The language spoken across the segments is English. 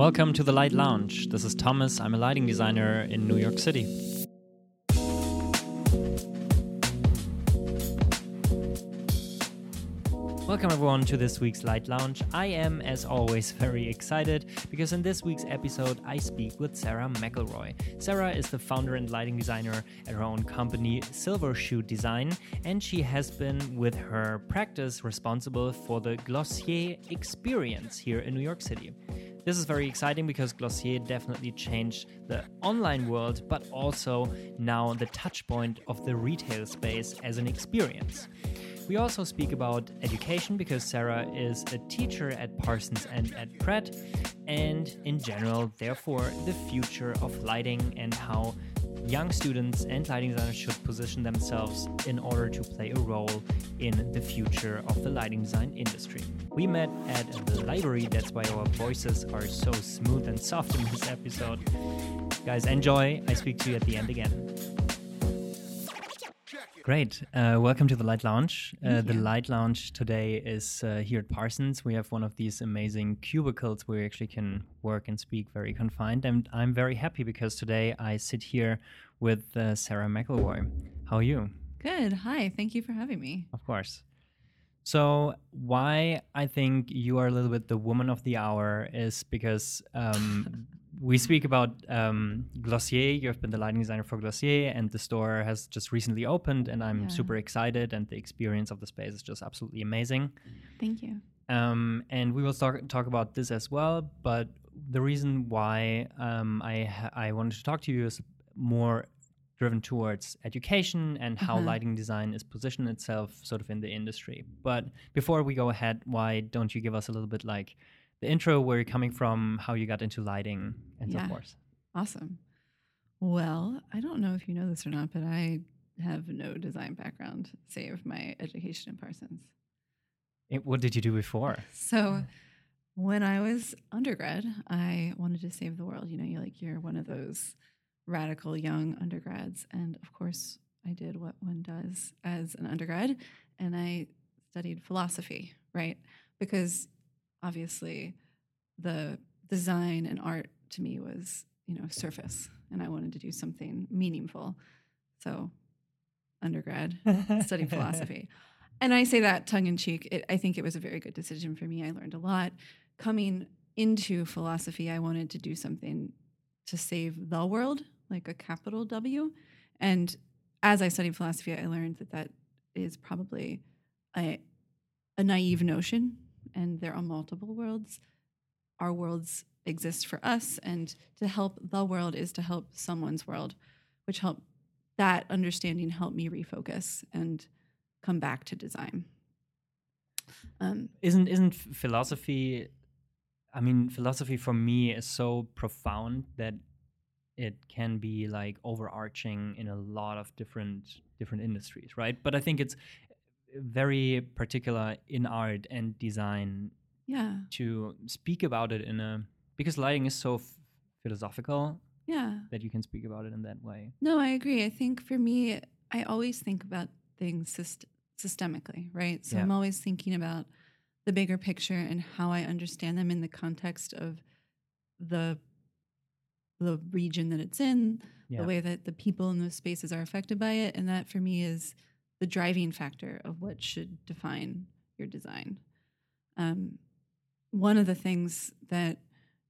Welcome to the Light Lounge. This is Thomas. I'm a lighting designer in New York City. Welcome everyone to this week's Light Lounge. I am, as always, very excited because in this week's episode I speak with Sarah McElroy. Sarah is the founder and lighting designer at her own company, Silvershoot Design, and she has been with her practice responsible for the Glossier experience here in New York City. This is very exciting because Glossier definitely changed the online world, but also now the touchpoint of the retail space as an experience. We also speak about education because Sarah is a teacher at Parsons and at Pratt, and in general, therefore, the future of lighting and how young students and lighting designers should position themselves in order to play a role in the future of the lighting design industry. We met at the library, that's why our voices are so smooth and soft in this episode. Guys, enjoy. I speak to you at the end again. Great. Uh, welcome to the Light Lounge. Uh, the Light Lounge today is uh, here at Parsons. We have one of these amazing cubicles where you actually can work and speak very confined. And I'm very happy because today I sit here with uh, Sarah McElroy. How are you? Good. Hi. Thank you for having me. Of course. So, why I think you are a little bit the woman of the hour is because um, we speak about um, Glossier. You have been the lighting designer for Glossier, and the store has just recently opened, and I'm yeah. super excited. And the experience of the space is just absolutely amazing. Thank you. Um, and we will talk talk about this as well. But the reason why um, I I wanted to talk to you is more driven towards education and how uh-huh. lighting design is positioned itself sort of in the industry. But before we go ahead, why don't you give us a little bit like the intro, where you're coming from, how you got into lighting, and yeah. so forth. Awesome. Well, I don't know if you know this or not, but I have no design background, save my education in Parsons. It, what did you do before? So, when I was undergrad, I wanted to save the world. You know, you're like you're one of those radical young undergrads, and of course, I did what one does as an undergrad, and I studied philosophy, right? Because obviously the design and art to me was you know surface and i wanted to do something meaningful. So undergrad studying philosophy. And i say that tongue in cheek it, i think it was a very good decision for me. I learned a lot. Coming into philosophy i wanted to do something to save the world like a capital w. And as i studied philosophy i learned that that is probably a, a naive notion and there are multiple worlds. Our worlds exist for us, and to help the world is to help someone's world, which help that understanding helped me refocus and come back to design. Um, isn't isn't philosophy? I mean, philosophy for me is so profound that it can be like overarching in a lot of different different industries, right? But I think it's very particular in art and design yeah. to speak about it in a because lighting is so f- philosophical yeah. that you can speak about it in that way. No i agree. I think for me i always think about things syst- systemically right? So yeah. i'm always thinking about the bigger picture and how i understand them in the context of the the region that it's in yeah. the way that the people in those spaces are affected by it. And that for me is the driving factor of what should define your design. Um, one of the things that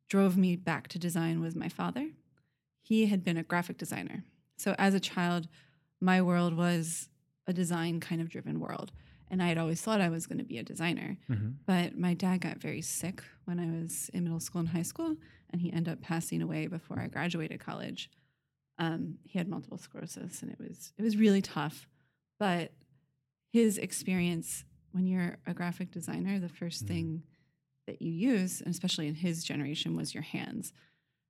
drove me back to design was my father. He had been a graphic designer. So as a child, my world was a design kind of driven world. And I had always thought I was going to be a designer. Mm-hmm. But my dad got very sick when I was in middle school and high school, and he ended up passing away before I graduated college. Um, he had multiple sclerosis, and it was it was really tough. But his experience when you're a graphic designer, the 1st mm-hmm. thing that you use, and especially in his generation, was your hands.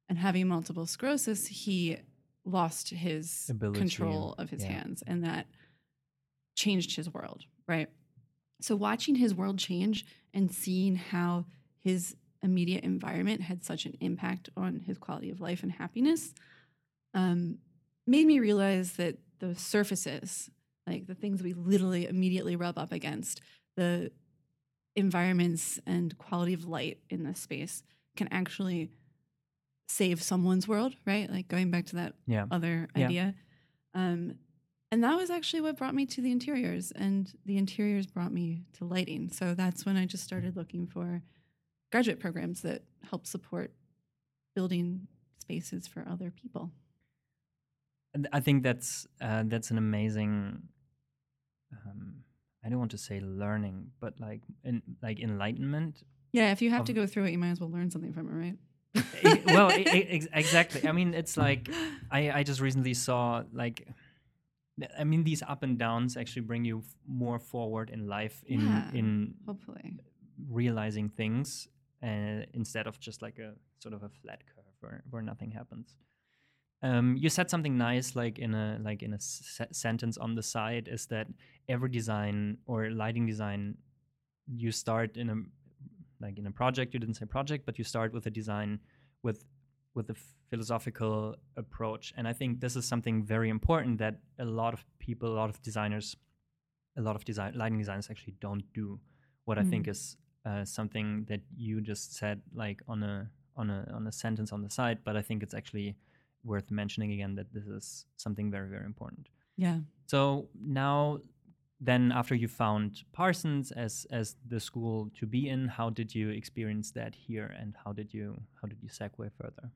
And having multiple sclerosis, he lost his Ability, control of his yeah. hands, and that changed his world, right? So, watching his world change and seeing how his immediate environment had such an impact on his quality of life and happiness um, made me realize that the surfaces like the things we literally immediately rub up against, the environments and quality of light in this space can actually save someone's world, right? Like going back to that yeah. other Yeah. idea. Um, and that was actually what brought me to the interiors, and the interiors brought me to lighting. So that's when I just started looking for graduate programs that help support building spaces for other people. I think that's uh, that's an amazing. Um, I don't want to say learning, but like in like enlightenment. Yeah, if you have Of- to go through it, you might as well learn something from it, right? I- well, i- i- ex- exactly. I mean, it's like I I just recently saw like. I mean, these up and downs actually bring you f- more forward in life in Yeah. in hopefully. realizing things uh, instead of just like a sort of a flat curve where, where nothing happens. Um, you said something nice, like in a like in a se- sentence on the side, is that every design or lighting design, you start in a like in a project. You didn't say project, but you start with a design with with a philosophical approach, and I think this is something very important that a lot of people, a lot of designers, a lot of design lighting designers actually don't do. What I think is uh, something that you just said, like on a on a on a sentence on the side, but I think it's actually worth mentioning again that this is something very very important. Yeah. So now, then after you found Parsons as as the school to be in, how did you experience that here, and how did you how did you segue further?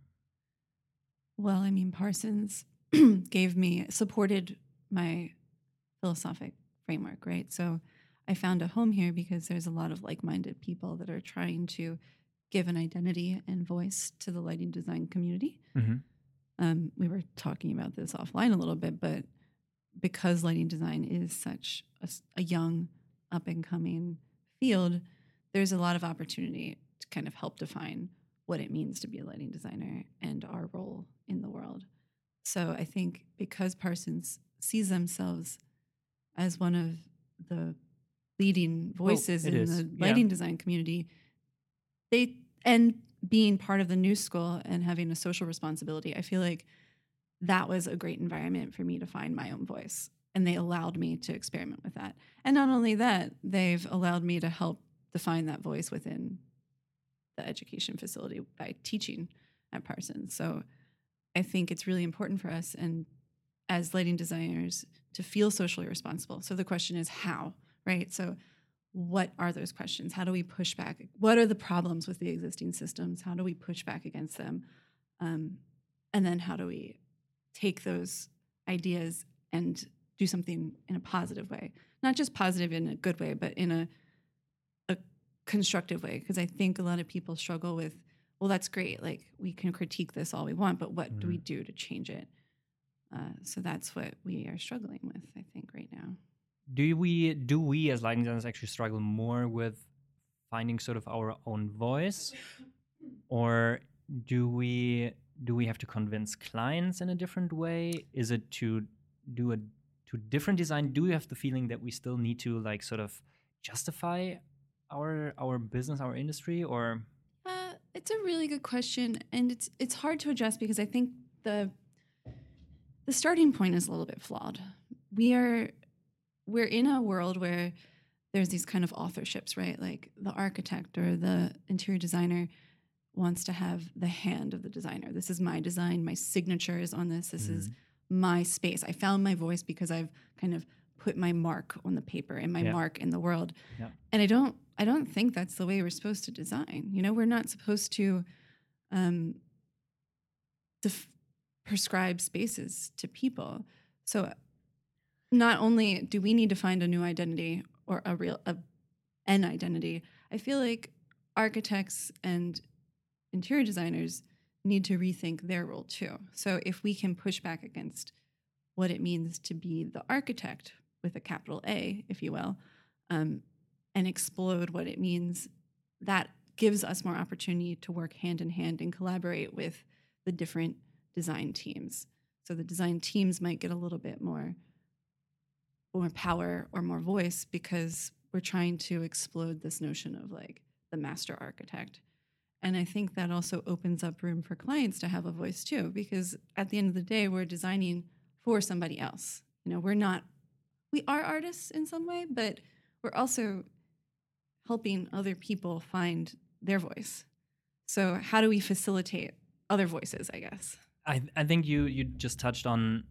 Well, I mean, Parsons gave me, supported my philosophic framework, right? So I found a home here because there's a lot of like minded people that are trying to give an identity and voice to the lighting design community. Mm-hmm. Um, we were talking about this offline a little bit, but because lighting design is such a young, up and coming field, there's a lot of opportunity to kind of help define what it means to be a lighting designer and our role in the world. So I think because Parsons sees themselves as one of the leading voices it in is, the yeah. lighting design community, they and being part of the new school and having a social responsibility, I feel like that was a great environment for me to find my own voice. And they allowed me to experiment with that. And not only that, they've allowed me to help define that voice within the education facility by teaching at Parsons. So I think it's really important for us and as lighting designers to feel socially responsible. So the question is how, right? So what are those questions? How do we push back? What are the problems with the existing systems? How do we push back against them? Um, and then how do we take those ideas and do something in a positive way? Not just positive in a good way, but in a a constructive way. Because I think a lot of people struggle with, well, that's great. Like we can critique this all we want, but what do we do to change it? Uh, so that's what we are struggling with, I think, right now. Do we do we as lighting designers actually struggle more with finding sort of our own voice, or do we do we have to convince clients in a different way? Is it to do a to different design? Do we have the feeling that we still need to like sort of justify our our business, our industry, or Uh, it's a really good question, and it's it's hard to address because I think the the starting point is a little bit flawed. We are we're in a world where there's these kind of authorships, right? Like the architect or the interior designer wants to have the hand of the designer. This is my design, my signature is on this. This is my space. I found my voice because I've kind of put my mark on the paper and my Yeah. mark in the world. Yeah. And I don't I don't think that's the way we're supposed to design. You know, we're not supposed to um def- prescribe spaces to people. So not only do we need to find a new identity or a real a, an identity, I feel like architects and interior designers need to rethink their role too. So if we can push back against what it means to be the architect with a capital A, if you will, um, and explode what it means, that gives us more opportunity to work hand in hand and collaborate with the different design teams. So the design teams might get a little bit more more power or more voice because we're trying to explode this notion of like the master architect. And I think that also opens up room for clients to have a voice too, because at the end of the day, we're designing for somebody else. You know, we're not, we are artists in some way, but we're also helping other people find their voice. So, how do we facilitate other voices, I guess. I I think you you just touched on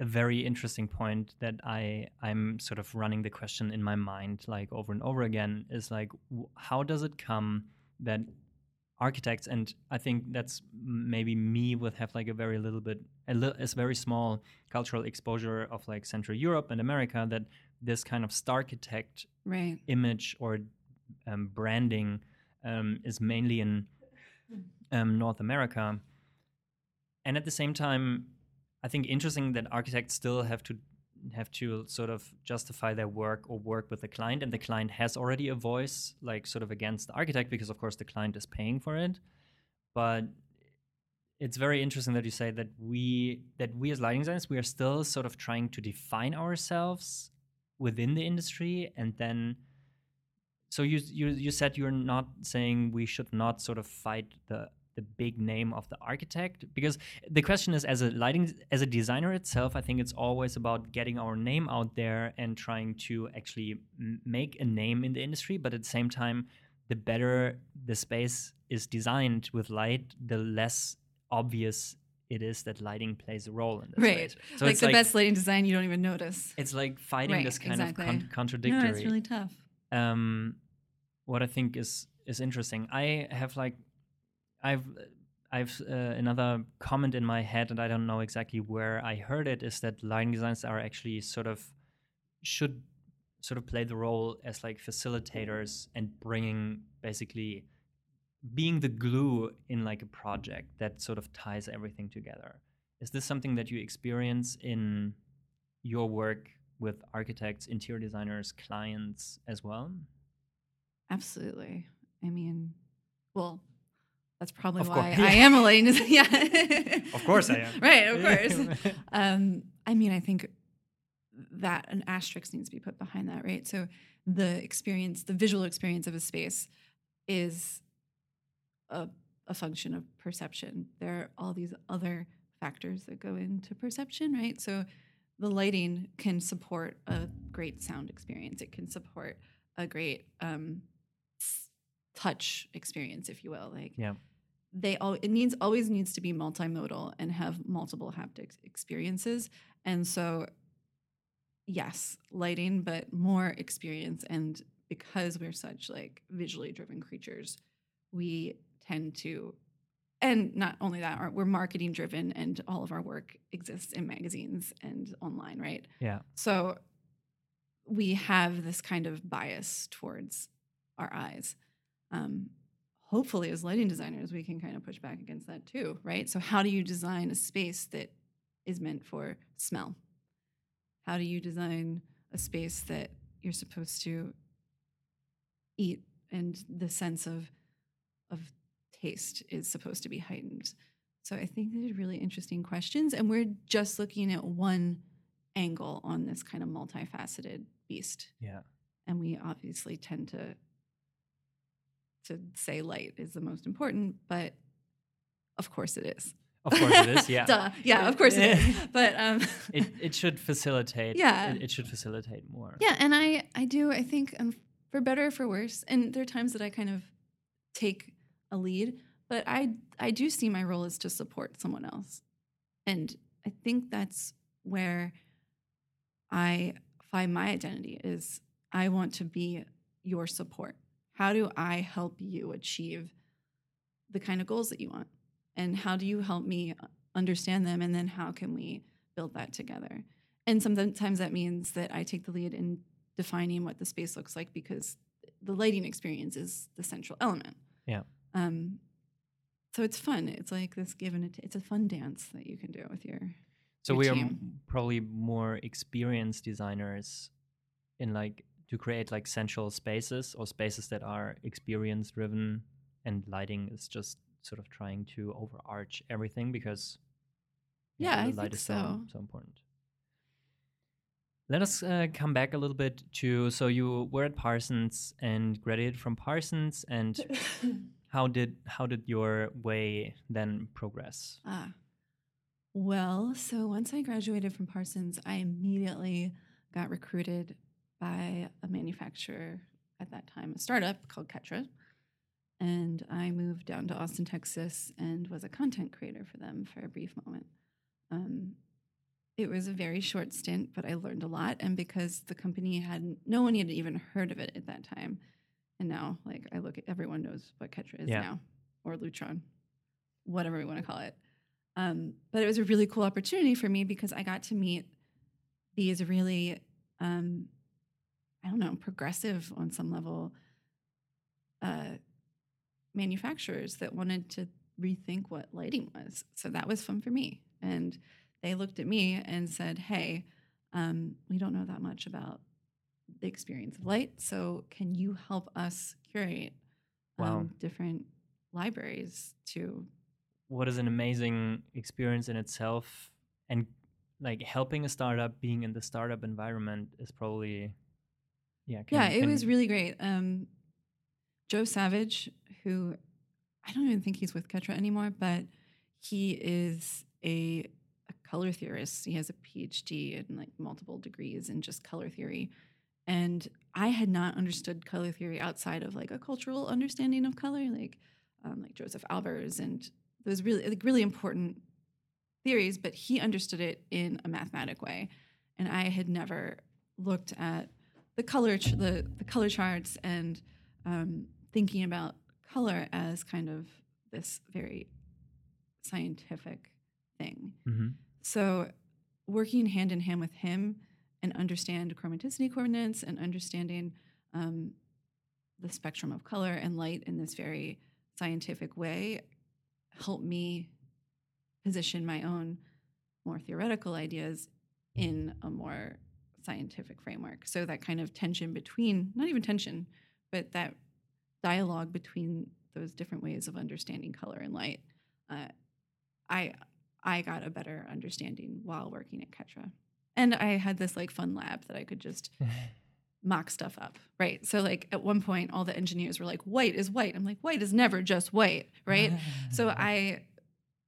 a very interesting point that I I'm sort of running the question in my mind like over and over again is like w- how does it come that architects and I think that's maybe me would have like a very little bit a, li- a very small cultural exposure of like Central Europe and America that this kind of starchitect right. image or um, branding um, is mainly in um, North America and at the same time I think interesting that architects still have to have to sort of justify their work or work with the client and the client has already a voice like sort of against the architect because of course the client is paying for it. But it's very interesting that you say that we that we as lighting designers we are still sort of trying to define ourselves within the industry and then so you you you said you're not saying we should not sort of fight the the big name of the architect? Because the question is as a lighting as a designer itself i think it's always about getting our name out there and trying to actually m- make a name in the industry but at the same time the better the space is designed with light the less obvious it is that lighting plays a role in this right. so like the like, best lighting design you don't even notice. It's like fighting right, this kind exactly. of con- contradictory. No, it's really tough. Um what i think is is interesting i have like I've I've uh, another comment in my head, and I don't know exactly where I heard it. Is that lighting designers are actually sort of should sort of play the role as like facilitators and bringing basically being the glue in like a project that sort of ties everything together. Is this something that you experience in your work with architects, interior designers, clients as well? Absolutely. I mean, well, that's probably of why course. I am a lane. yeah. of course I am. right, of course. um, I mean, I think that an asterisk needs to be put behind that, right? So the experience, the visual experience of a space is a, a function of perception. There are all these other factors that go into perception, right? So the lighting can support a great sound experience. It can support a great um, touch experience, if you will. Like, yeah they all it needs always needs to be multimodal and have multiple haptic experiences. And so yes lighting but more experience. And because we're such like visually driven creatures we tend to and not only that we're marketing driven and all of our work exists in magazines and online right? Yeah. So we have this kind of bias towards our eyes. Um, hopefully as lighting designers we can kind of push back against that too right? So how do you design a space that is meant for smell? How do you design a space that you're supposed to eat and the sense of of taste is supposed to be heightened? So i think these are really interesting questions and we're just looking at one angle on this kind of multifaceted beast. Yeah. And we obviously tend to to say light is the most important, but of course it is. Of course it is. Yeah. Duh. Yeah. Of course it is. But um, it it should facilitate. Yeah. It, it, should facilitate more. Yeah, and I I do I think um, for better or for worse, and there are times that I kind of take a lead, but I I do see my role as to support someone else, and I think that's where I find my identity is I want to be your support how do I help you achieve the kind of goals that you want? And how do you help me understand them? And then how can we build that together? And sometimes that means that I take the lead in defining what the space looks like because the lighting experience is the central element. Yeah. Um, so it's fun. It's like this given. and it's a fun dance that you can do with your. So your we team. are probably more experienced designers in like to create like central spaces or spaces that are experience driven and lighting is just sort of trying to overarch everything because yeah, the I light think is so. so, so important. Let us uh, come back a little bit to so you were at parsons and graduated from parsons and how did how did your way then progress? Ah. Well so once i graduated from parsons i immediately got recruited by a manufacturer at that time, a startup called Ketra. and I moved down to Austin, Texas, and was a content creator for them for a brief moment. Um, it was a very short stint, but I learned a lot. And because the company had no one had even heard of it at that time, and now like I look at everyone knows what Ketra is yeah. now or Lutron, whatever we want to call it. Um, but it was a really cool opportunity for me because I got to meet these really, um, I don't know, progressive on some level uh, manufacturers that wanted to rethink what lighting was. So that was fun for me. And they looked at me and said, Hey, um, we don't know that much about the experience of light. So can you help us curate wow. um, different libraries to? What is an amazing experience in itself. And like helping a startup being in the startup environment is probably yeah yeah it was really great um joe savage who i don't even think he's with ketra anymore but he is a color theorist. He has a PhD and like multiple degrees in just color theory. And I had not understood color theory outside of like a cultural understanding of color, like um, like Josef Albers and those really like really important theories. But he understood it in a mathematic way, and I had never looked at the color ch- the the color charts and um, thinking about color as kind of this very scientific thing. Mm-hmm. So, working hand in hand with him and understand chromaticity coordinates and understanding um, the spectrum of color and light in this very scientific way helped me position my own more theoretical ideas in a more scientific framework. So that kind of tension between, not even tension, but that dialogue between those different ways of understanding color and light. Uh, I I got a better understanding while working at Ketra. And I had this like fun lab that I could just mock stuff up, right? So like at one point all the engineers were like white is white. I'm like white is never just white, right? so I,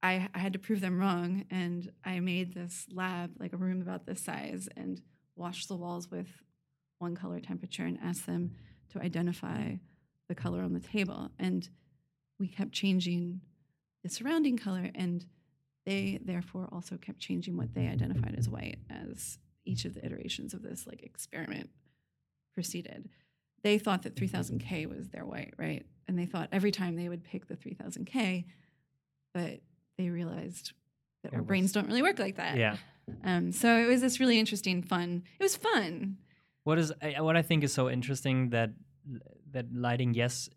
I I had to prove them wrong and I made this lab like a room about this size and washed the walls with one color temperature and asked them to identify the color on the table and we kept changing the surrounding color and they therefore also kept changing what they identified as white as each of the iterations of this like experiment proceeded. They thought that 3000K was their white, right? And they thought every time they would pick the 3000K, but they realized that it our was, brains don't really work like that. Yeah. Um, so it was this really interesting, fun. It was fun. What is what I think is so interesting that that lighting, yes,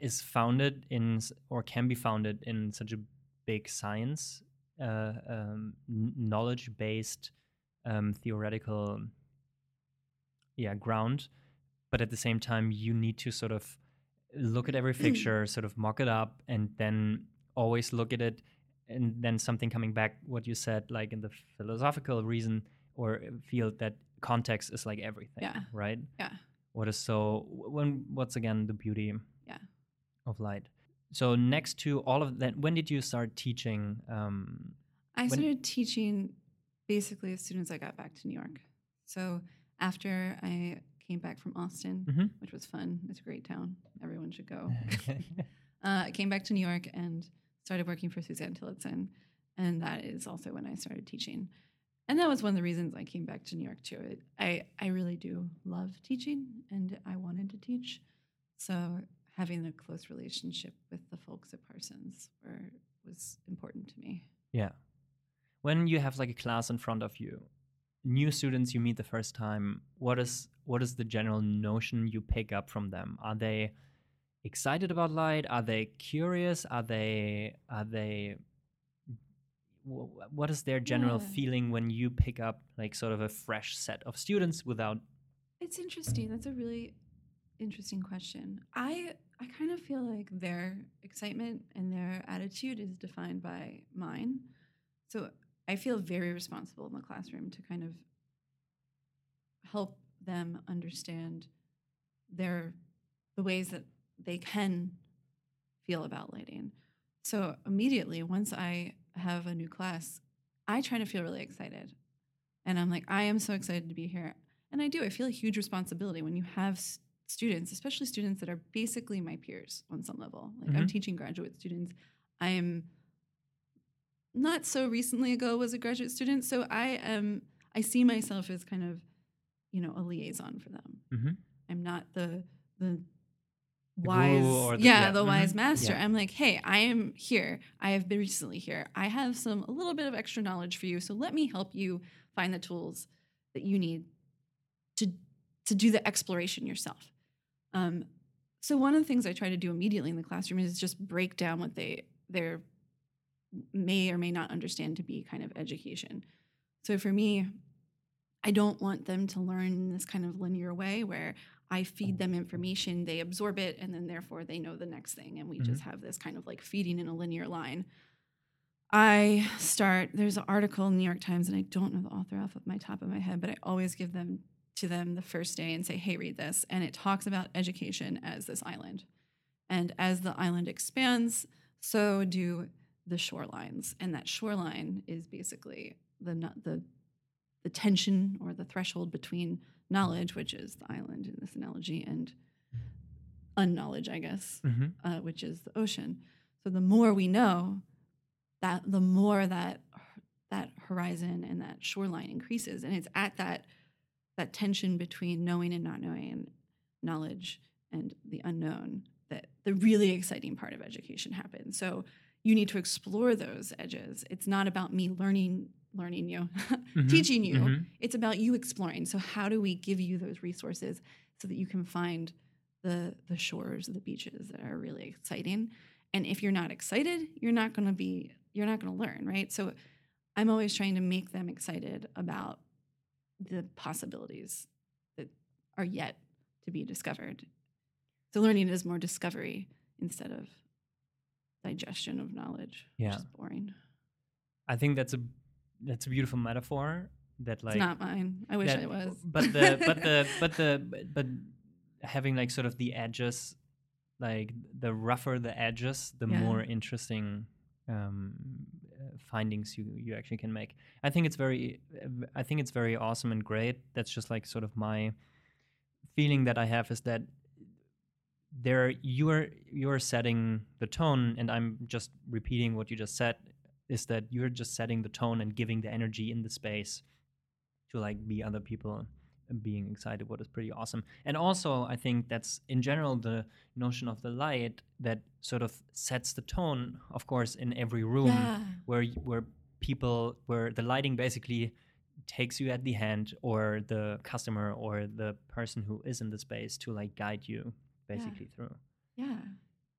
is founded in or can be founded in such a big science uh, um, knowledge based um, theoretical yeah ground but at the same time you need to sort of look at every fixture sort of mock it up and then always look at it and then something coming back what you said like in the philosophical reason or field that context is like everything yeah right yeah what is so when what's again the beauty yeah of light so next to all of that, when did you start teaching? Um, I started teaching basically as soon as I got back to New York. So after I came back from Austin, mm-hmm. which was fun. It's a great town. Everyone should go. uh, I came back to New York and started working for Suzanne Tillotson. And that is also when I started teaching. And that was one of the reasons I came back to New York too. I, I really do love teaching and I wanted to teach. So having a close relationship with the folks at Parsons were, was important to me. Yeah. When you have like a class in front of you, new students you meet the first time, what is what is the general notion you pick up from them? Are they excited about light? Are they curious? Are they are they what is their general yeah. feeling when you pick up like sort of a fresh set of students without it's interesting that's a really interesting question i I kind of feel like their excitement and their attitude is defined by mine. So I feel very responsible in the classroom to kind of help them understand their the ways that they can feel about lighting. So immediately once I have a new class, I try to feel really excited. And I'm like, I am so excited to be here. And I do. I feel a huge responsibility when you have students, especially students that are basically my peers on some level. Like mm-hmm. I'm teaching graduate students. I am not so recently ago was a graduate student, so I am I see myself as kind of, you know, a liaison for them. Mm-hmm. I'm not the the wise the, yeah, the mm-hmm. wise master. Yeah. i'm like hey i am here. I have been recently here. I have some a little bit of extra knowledge for you so let me help you find the tools that you need to to do the exploration yourself. Um, so one of the things i try to do immediately in the classroom is just break down what they they may or may not understand to be kind of education. So for me i don't want them to learn in this kind of linear way where I feed them information, they absorb it, and then therefore they know the next thing. And we mm-hmm. just have this kind of like feeding in a linear line. I start, there's an article in the New York Times, and I don't know the author off of my top of my head, but I always give them to them the first day and say, hey, read this. And it talks about education as this island. And as the island expands, so do the shorelines. And that shoreline is basically the, the, the tension or the threshold between knowledge, which is the island in this analogy, and unknowledge, I guess, mm-hmm. uh, which is the ocean. So the more we know, that the more that that horizon and that shoreline increases, and it's at that that tension between knowing and not knowing, and knowledge and the unknown that the really exciting part of education happens. So you need to explore those edges. It's not about me learning learning you, mm-hmm. teaching you. Mm-hmm. It's about you exploring. So how do we give you those resources so that you can find the the shores, the beaches that are really exciting? And if you're not excited, you're not going to be you're not going to learn, right? So I'm always trying to make them excited about the possibilities that are yet to be discovered. So learning is more discovery instead of digestion of knowledge, yeah. which is boring. I think that's a that's a beautiful metaphor that like it's not mine. I wish that, I was. But the but the but the but having like sort of the edges, like the rougher the edges, the yeah. more interesting um, findings you you actually can make. I think it's very I think it's very awesome and great. That's just like sort of my feeling that I have is that there you're you're setting the tone and I'm just repeating what you just said is that you're just setting the tone and giving the energy in the space to like be other people being excited what is pretty awesome and also i think that's in general the notion of the light that sort of sets the tone of course in every room yeah. where where people where the lighting basically takes you at the hand or the customer or the person who is in the space to like guide you basically yeah. through yeah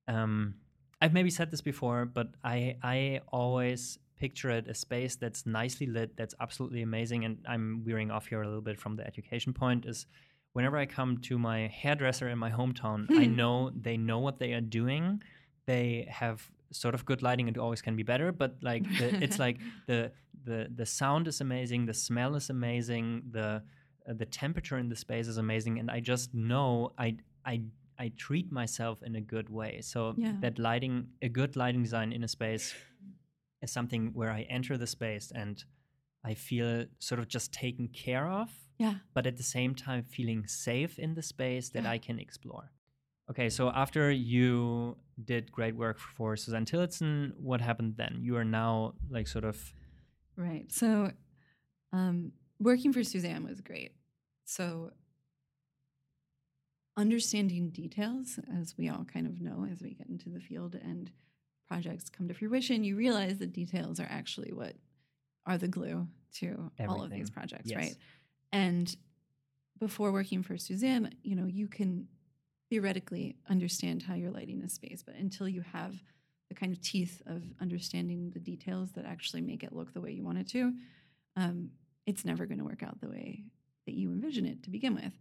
um I've maybe said this before, but I I always picture it a space that's nicely lit, that's absolutely amazing. And I'm veering off here a little bit from the education point. Is whenever I come to my hairdresser in my hometown, I know they know what they are doing. They have sort of good lighting. It always can be better, but like the, it's like the the the sound is amazing, the smell is amazing, the uh, the temperature in the space is amazing, and I just know I I I treat myself in a good way. So yeah. that lighting, a good lighting design in a space is something where I enter the space and I feel sort of just taken care of. Yeah. But at the same time feeling safe in the space that yeah. I can explore. Okay, so after you did great work for Suzanne Tillotson, what happened then? You are now like sort of Right. So um working for Suzanne was great. So understanding details, as we all kind of know as we get into the field and projects come to fruition, you realize the details are actually what are the glue to Everything. all of these projects, yes. right? And before working for Suzanne, you know, you can theoretically understand how you're lighting a space, but until you have the kind of teeth of understanding the details that actually make it look the way you want it to, um, it's never going to work out the way that you envision it to begin with.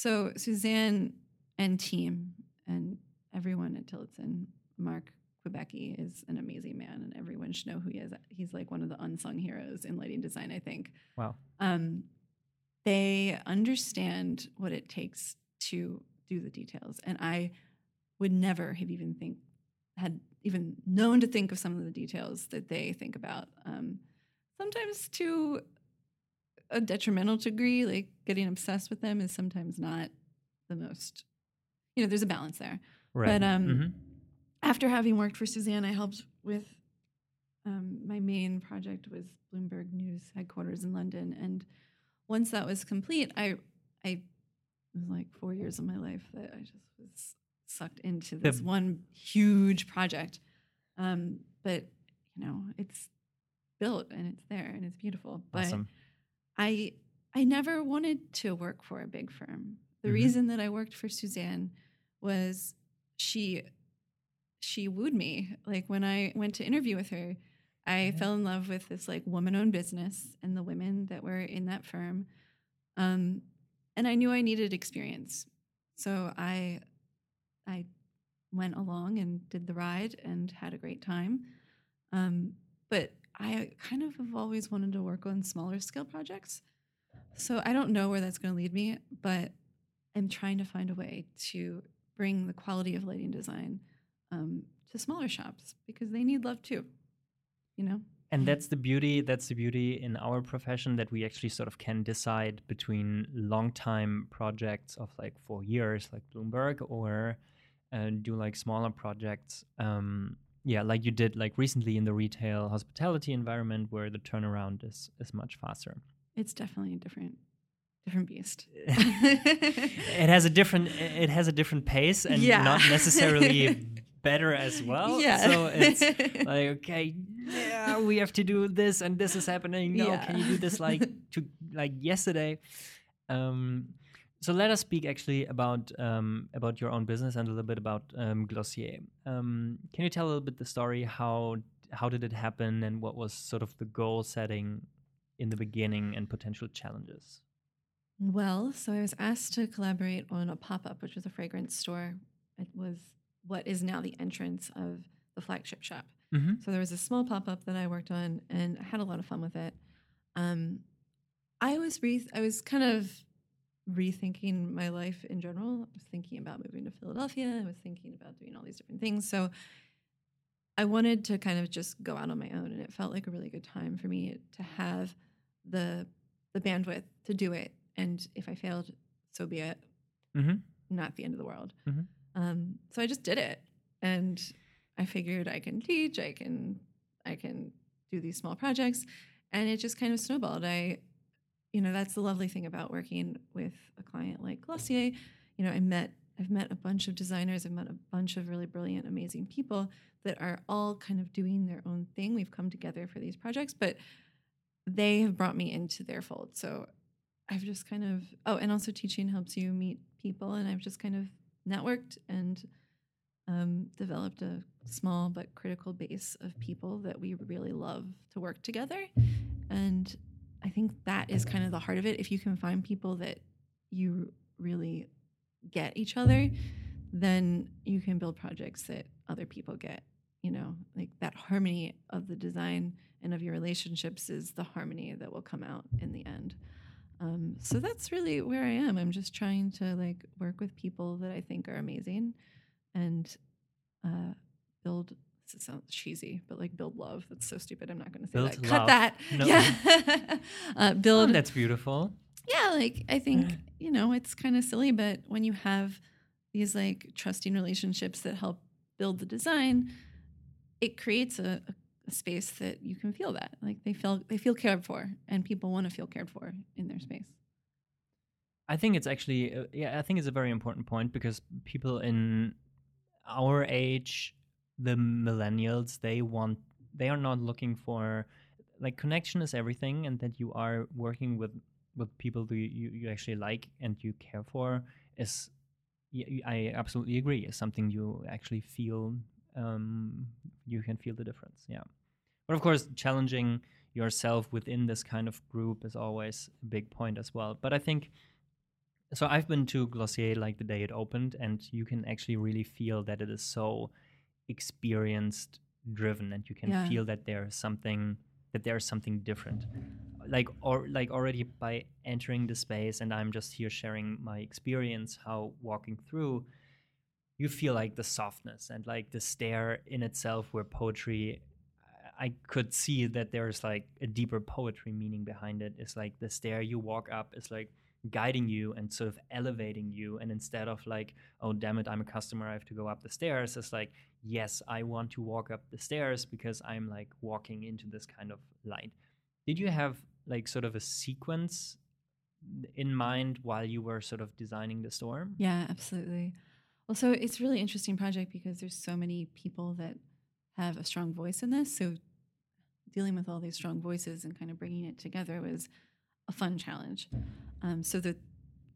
So Suzanne and team and everyone at Tillotson, Mark Quebecki is an amazing man, and everyone should know who he is. He's like one of the unsung heroes in lighting design, I think. Wow. Um, they understand what it takes to do the details, and I would never have even think had even known to think of some of the details that they think about. Um, sometimes to a detrimental degree, like getting obsessed with them is sometimes not the most you know, there's a balance there. Right. But um, mm-hmm. after having worked for Suzanne, I helped with um, my main project was Bloomberg News headquarters in London, and once that was complete, I I it was like four years of my life that I just was sucked into this the, one huge project. Um, but you know, it's built and it's there and it's beautiful. But awesome. I I never wanted to work for a big firm. The mm-hmm. reason that I worked for Suzanne was she she wooed me. Like when I went to interview with her, I yeah. fell in love with this like woman-owned business and the women that were in that firm. Um, and I knew I needed experience. So I I went along and did the ride and had a great time. Um, but I kind of have always wanted to work on smaller scale projects. So I don't know where that's going to lead me, but I'm trying to find a way to bring the quality of lighting design um, to smaller shops because they need love too. You know. And that's the beauty. That's the beauty in our profession that we actually sort of can decide between long time projects of like four years, like Bloomberg, or uh, do like smaller projects. Um, yeah, like you did like recently in the retail hospitality environment where the turnaround is is much faster. It's definitely a different different beast. it has a different it has a different pace and yeah. not necessarily better as well. Yeah. So it's like okay, yeah, we have to do this and this is happening. No, yeah. can you do this like to like yesterday? Um so let us speak actually about um, about your own business and a little bit about um, Glossier. Um, can you tell a little bit the story? How how did it happen, and what was sort of the goal setting in the beginning and potential challenges? Well, so I was asked to collaborate on a pop up, which was a fragrance store. It was what is now the entrance of the flagship shop. Mm-hmm. So there was a small pop up that I worked on, and I had a lot of fun with it. Um, I was re- I was kind of rethinking my life in general. I was thinking about moving to Philadelphia. I was thinking about doing all these different things. So I wanted to kind of just go out on my own, and it felt like a really good time for me to have the the bandwidth to do it. And if I failed, so be it. Mm-hmm. Not the end of the world. Mm-hmm. Um, so I just did it, and I figured I can teach. I can I can do these small projects, and it just kind of snowballed. I you know, that's the lovely thing about working with a client like Glossier. You know, I met I've met a bunch of designers, I've met a bunch of really brilliant, amazing people that are all kind of doing their own thing. We've come together for these projects, but they have brought me into their fold. So I've just kind of oh, and also teaching helps you meet people, and I've just kind of networked and um, developed a small but critical base of people that we really love to work together. And I think that is kind of the heart of it. If you can find people that you really get each other, then you can build projects that other people get. You know, like that harmony of the design and of your relationships is the harmony that will come out in the end. Um, so that's really where I am. I'm just trying to like work with people that I think are amazing and uh, build it sounds cheesy, but like build love. That's so stupid. I'm not going to say build that. Love. Cut that. No. Yeah. uh, build. Oh, that's beautiful. Yeah, like I think you know it's kind of silly, but when you have these like trusting relationships that help build the design, it creates a, a space that you can feel that like they feel they feel cared for, and people want to feel cared for in their space. I think it's actually uh, yeah, I think it's a very important point because people in our age the millennials they want they are not looking for like connection is everything and that you are working with with people that you, you actually like and you care for is I absolutely agree. Is something you actually feel um, you can feel the difference yeah. But of course challenging yourself within this kind of group is always a big point as well. But I think so I've been to Glossier like the day it opened and you can actually really feel that it is so experienced driven and you can yeah. feel that there's something that there's something different. Like or like already by entering the space and i'm just here sharing my experience how walking through you feel like the softness and like the stare in itself where poetry i could see that there's like a deeper poetry meaning behind it. It's like the stair you walk up is like guiding you and sort of elevating you. And instead of like oh damn it i'm a customer i have to go up the stairs it's like yes i want to walk up the stairs because i'm like walking into this kind of light did you have like sort of a sequence in mind while you were sort of designing the storm? yeah absolutely well so it's really interesting project because there's so many people that have a strong voice in this so dealing with all these strong voices and kind of bringing it together was a fun challenge. Um, so the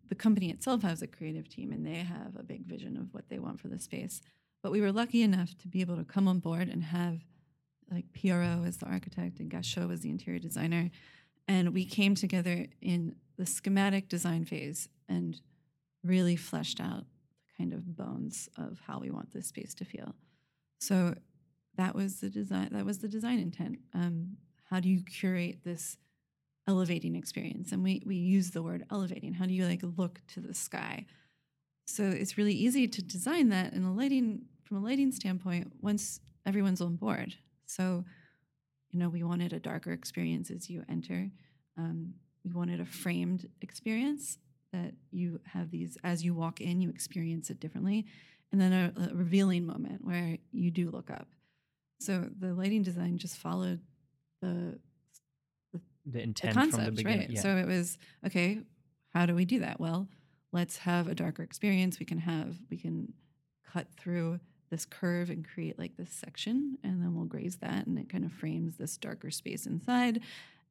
the company itself has a creative team and they have a big vision of what they want for the space. But we were lucky enough to be able to come on board and have like PRO as the architect and Gachot as the interior designer. And we came together in the schematic design phase and really fleshed out the kind of bones of how we want this space to feel. So that was the design that was the design intent um, how do you curate this elevating experience and we we use the word elevating how do you like look to the sky so it's really easy to design that in a lighting from a lighting standpoint once everyone's on board so you know we wanted a darker experience as you enter um, we wanted a framed experience that you have these as you walk in you experience it differently and then a, a revealing moment where you do look up so the lighting design just followed the the, the intent the concept, from the beginning. Right. Yeah. So it was okay. How do we do that? Well, let's have a darker experience. We can have we can cut through this curve and create like this section, and then we'll graze that, and it kind of frames this darker space inside,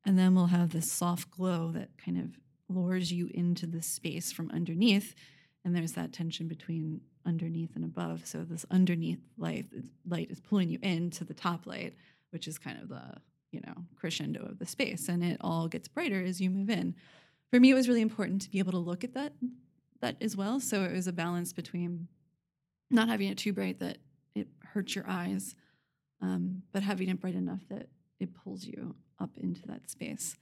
and then we'll have this soft glow that kind of lures you into the space from underneath, and there's that tension between underneath and above. So this underneath light light is pulling you into the top light, which is kind of the you know crescendo of the space, and it all gets brighter as you move in. For me, it was really important to be able to look at that that as well. So it was a balance between not having it too bright that it hurts your eyes, um, but having it bright enough that it pulls you up into that space.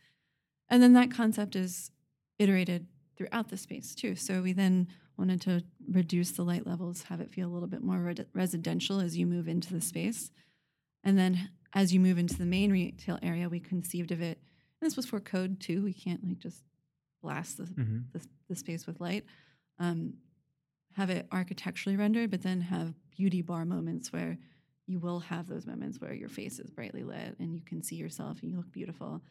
And then that concept is iterated throughout the space too. So we then wanted to reduce the light levels, have it feel a little bit more re- residential as you move into the space. And then as you move into the main retail area, we conceived of it. And this was for code too. We can't like just blast the, mm-hmm. the, the, space with light. Um, have it architecturally rendered, but then have beauty bar moments where you will have those moments where your face is brightly lit and you can see yourself and you look beautiful.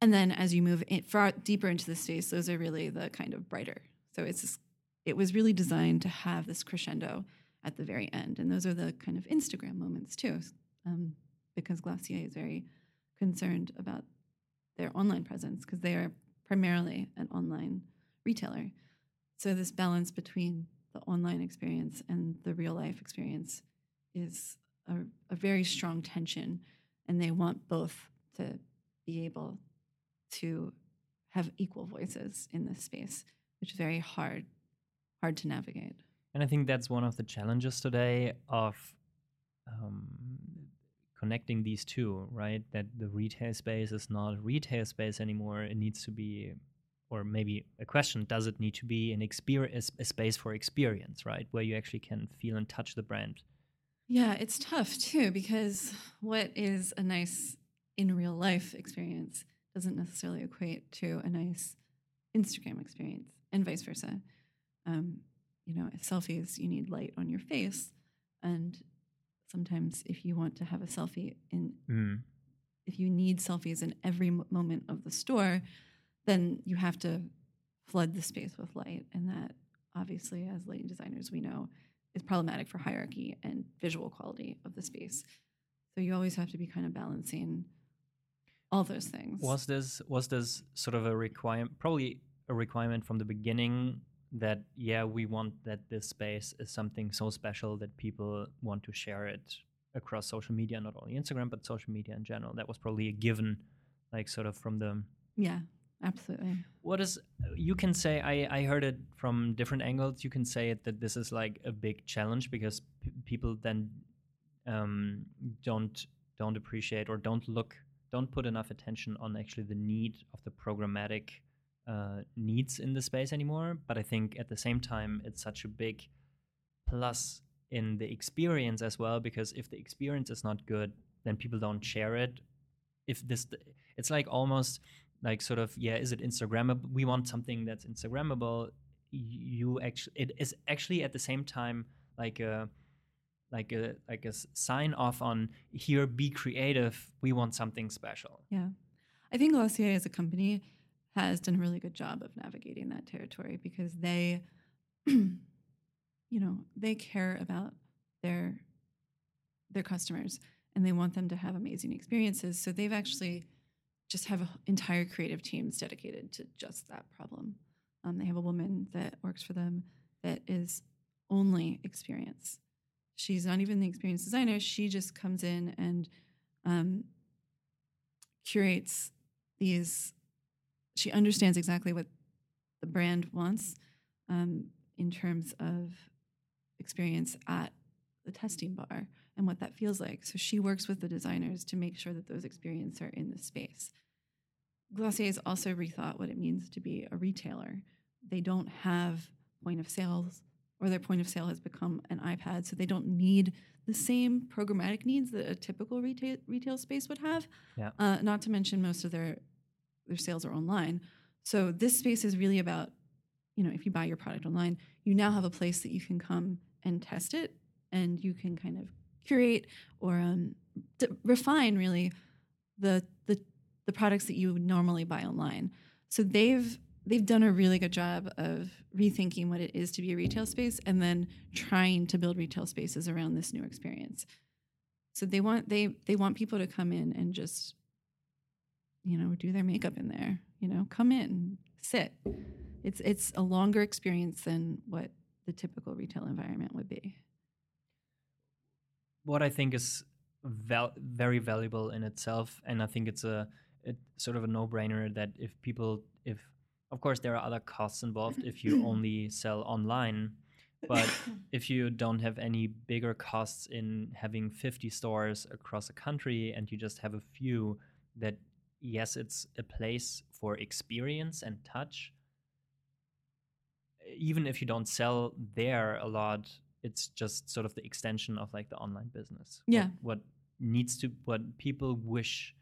And then as you move in, far deeper into the space, those are really the kind of brighter. So it's this it was really designed to have this crescendo at the very end. And those are the kind of Instagram moments too, um, because Glossier is very concerned about their online presence because they are primarily an online retailer. So this balance between the online experience and the real life experience is a, a very strong tension, and they want both to be able to have equal voices in this space, which is very hard hard to navigate. And I think that's one of the challenges today of um, connecting these two, right? That the retail space is not retail space anymore. It needs to be, or maybe a question: Does it need to be an experience, a space for experience, right, where you actually can feel and touch the brand? Yeah, it's tough too because what is a nice in real life experience doesn't necessarily equate to a nice Instagram experience, and vice versa um, you know, selfies, you need light on your face. And sometimes if you want to have a selfie in, mm. if you need selfies in every moment of the store, then you have to flood the space with light. And that obviously, as lighting designers, we know is problematic for hierarchy and visual quality of the space. So you always have to be kind of balancing all those things. Was this was this sort of a requirement probably a requirement from the beginning that yeah we want that this space is something so special that people want to share it across social media not only instagram but social media in general that was probably a given like sort of from the yeah absolutely what is you can say i i heard it from different angles you can say it that this is like a big challenge because people then um don't don't appreciate or don't look don't put enough attention on actually the need of the programmatic uh, needs in the space anymore. But I think at the same time, it's such a big plus in the experience as well because if the experience is not good, then people don't share it. If this, it's like almost like sort of yeah is it instagrammable we want something that's instagrammable you actually it is actually at the same time like a like a like a sign off on here be creative we want something special. Yeah. I think glossier as a company has done a really good job of navigating that territory because they you know they care about their their customers and they want them to have amazing experiences. So they've actually just have entire creative teams dedicated to just that problem. Um, they have a woman that works for them that is only experience. She's not even the experience designer. She just comes in and um, curates these. She understands exactly what the brand wants um, in terms of experience at the testing bar and what that feels like. So she works with the designers to make sure that those experiences are in the space. Glossier has also rethought what it means to be a retailer. They don't have point of sales, or their point of sale has become an iPad, so they don't need the same programmatic needs that a typical retail retail space would have. Yeah. Uh, not to mention most of their their sales are online. So this space is really about, you know, if you buy your product online, you now have a place that you can come and test it, and you can kind of curate or um, refine really the the the products that you would normally buy online. So they've they've done a really good job of rethinking what it is to be a retail space and then trying to build retail spaces around this new experience. So they want they they want people to come in and just you know do their makeup in there, you know, come in, sit. It's it's a longer experience than what the typical retail environment would be what I think is val- very valuable in itself, and I think it's a it, sort of a no-brainer that if people, if of course there are other costs involved if you only sell online, but if you don't have any bigger costs in having 50 stores across a country and you just have a few that yes it's a place for experience and touch even if you don't sell there a lot it's just sort of the extension of like the online business. Yeah. What, what needs to what people wish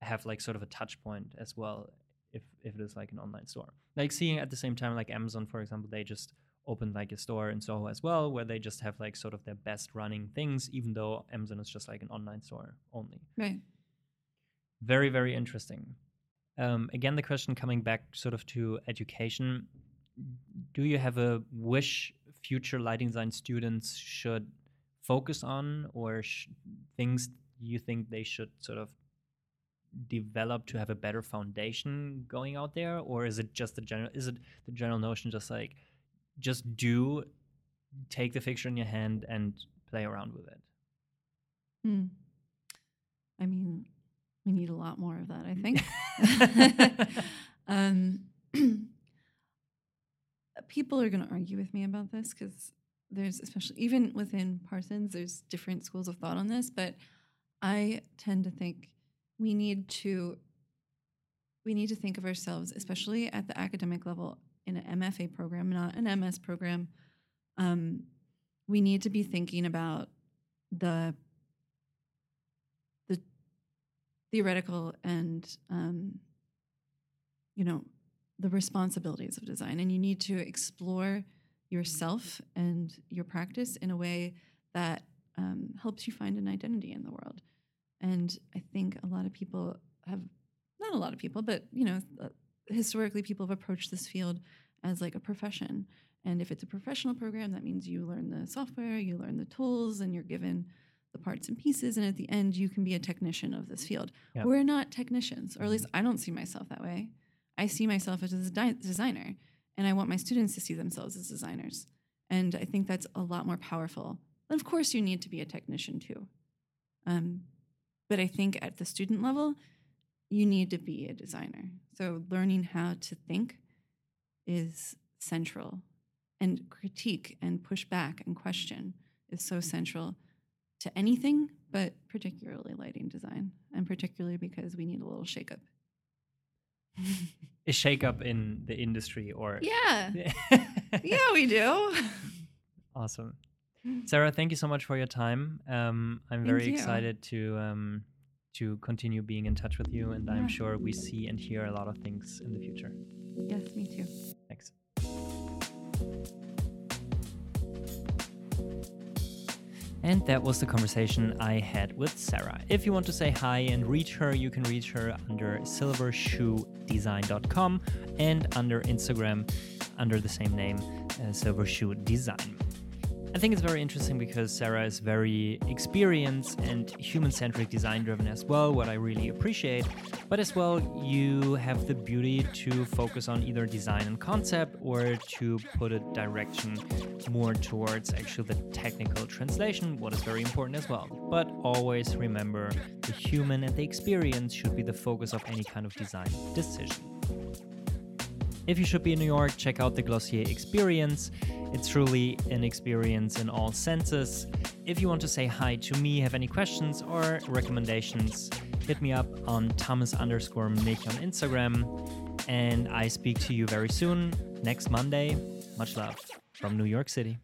have like sort of a touch point as well if if it is like an online store. Like seeing at the same time like Amazon for example, they just opened like a store in Soho as well where they just have like sort of their best running things even though Amazon is just like an online store only. Right. Very very interesting. Um, again, the question coming back sort of to education. Do you have a wish future lighting design students should focus on or sh- things you think they should sort of develop to have a better foundation going out there? Or is it just the general is it the general notion just like just do take the fixture in your hand and play around with it? Hmm. i mean we need a lot more of that i think. Um, people are going to argue with me about this because there's especially even within Parsons, there's different schools of thought on this, but I tend to think we need to we need to think of ourselves, especially at the academic level, in an MFA program, not an MS program. Um, we need to be thinking about the the theoretical and um, you know the responsibilities of design and you need to explore yourself and your practice in a way that um, helps you find an identity in the world. And i think a lot of people have not a lot of people but you know uh, historically people have approached this field as like a profession. And if it's a professional program that means you learn the software you learn the tools and you're given the parts and pieces and at the end you can be a technician of this field. Yep. we're not technicians or at least i don't see myself that way I see myself as a designer, and I want my students to see themselves as designers. And I think that's a lot more powerful. And of course, you need to be a technician too. Um, but I think at the student level, you need to be a designer. So learning how to think is central, and critique and push back and question is so central to anything, but particularly lighting design, and particularly because we need a little shakeup a shakeup in the industry or yeah yeah we do awesome sarah thank you so much for your time um, i'm very excited to um, to continue being in touch with you. And yeah. I'm sure we see and hear a lot of things in the future. Yes, me too. And that was the conversation I had with Sarah. If you want to say hi and reach her, you can reach her under silvershoedesign.com and under Instagram under the same name, uh, Silvershoe Design. I think it's very interesting because Sarah is very experienced and human centric design driven as well, what I really appreciate. But as well, you have the beauty to focus on either design and concept or to put a direction more towards actually the technical translation, what is very important as well. But always remember the human and the experience should be the focus of any kind of design decision. If you should be in New York, check out the Glossier experience. It's truly an experience in all senses. If you want to say hi to me, have any questions or recommendations, hit me up on Thomas underscore Mich on Instagram. And I speak to you very soon, next Monday. Much love from New York City.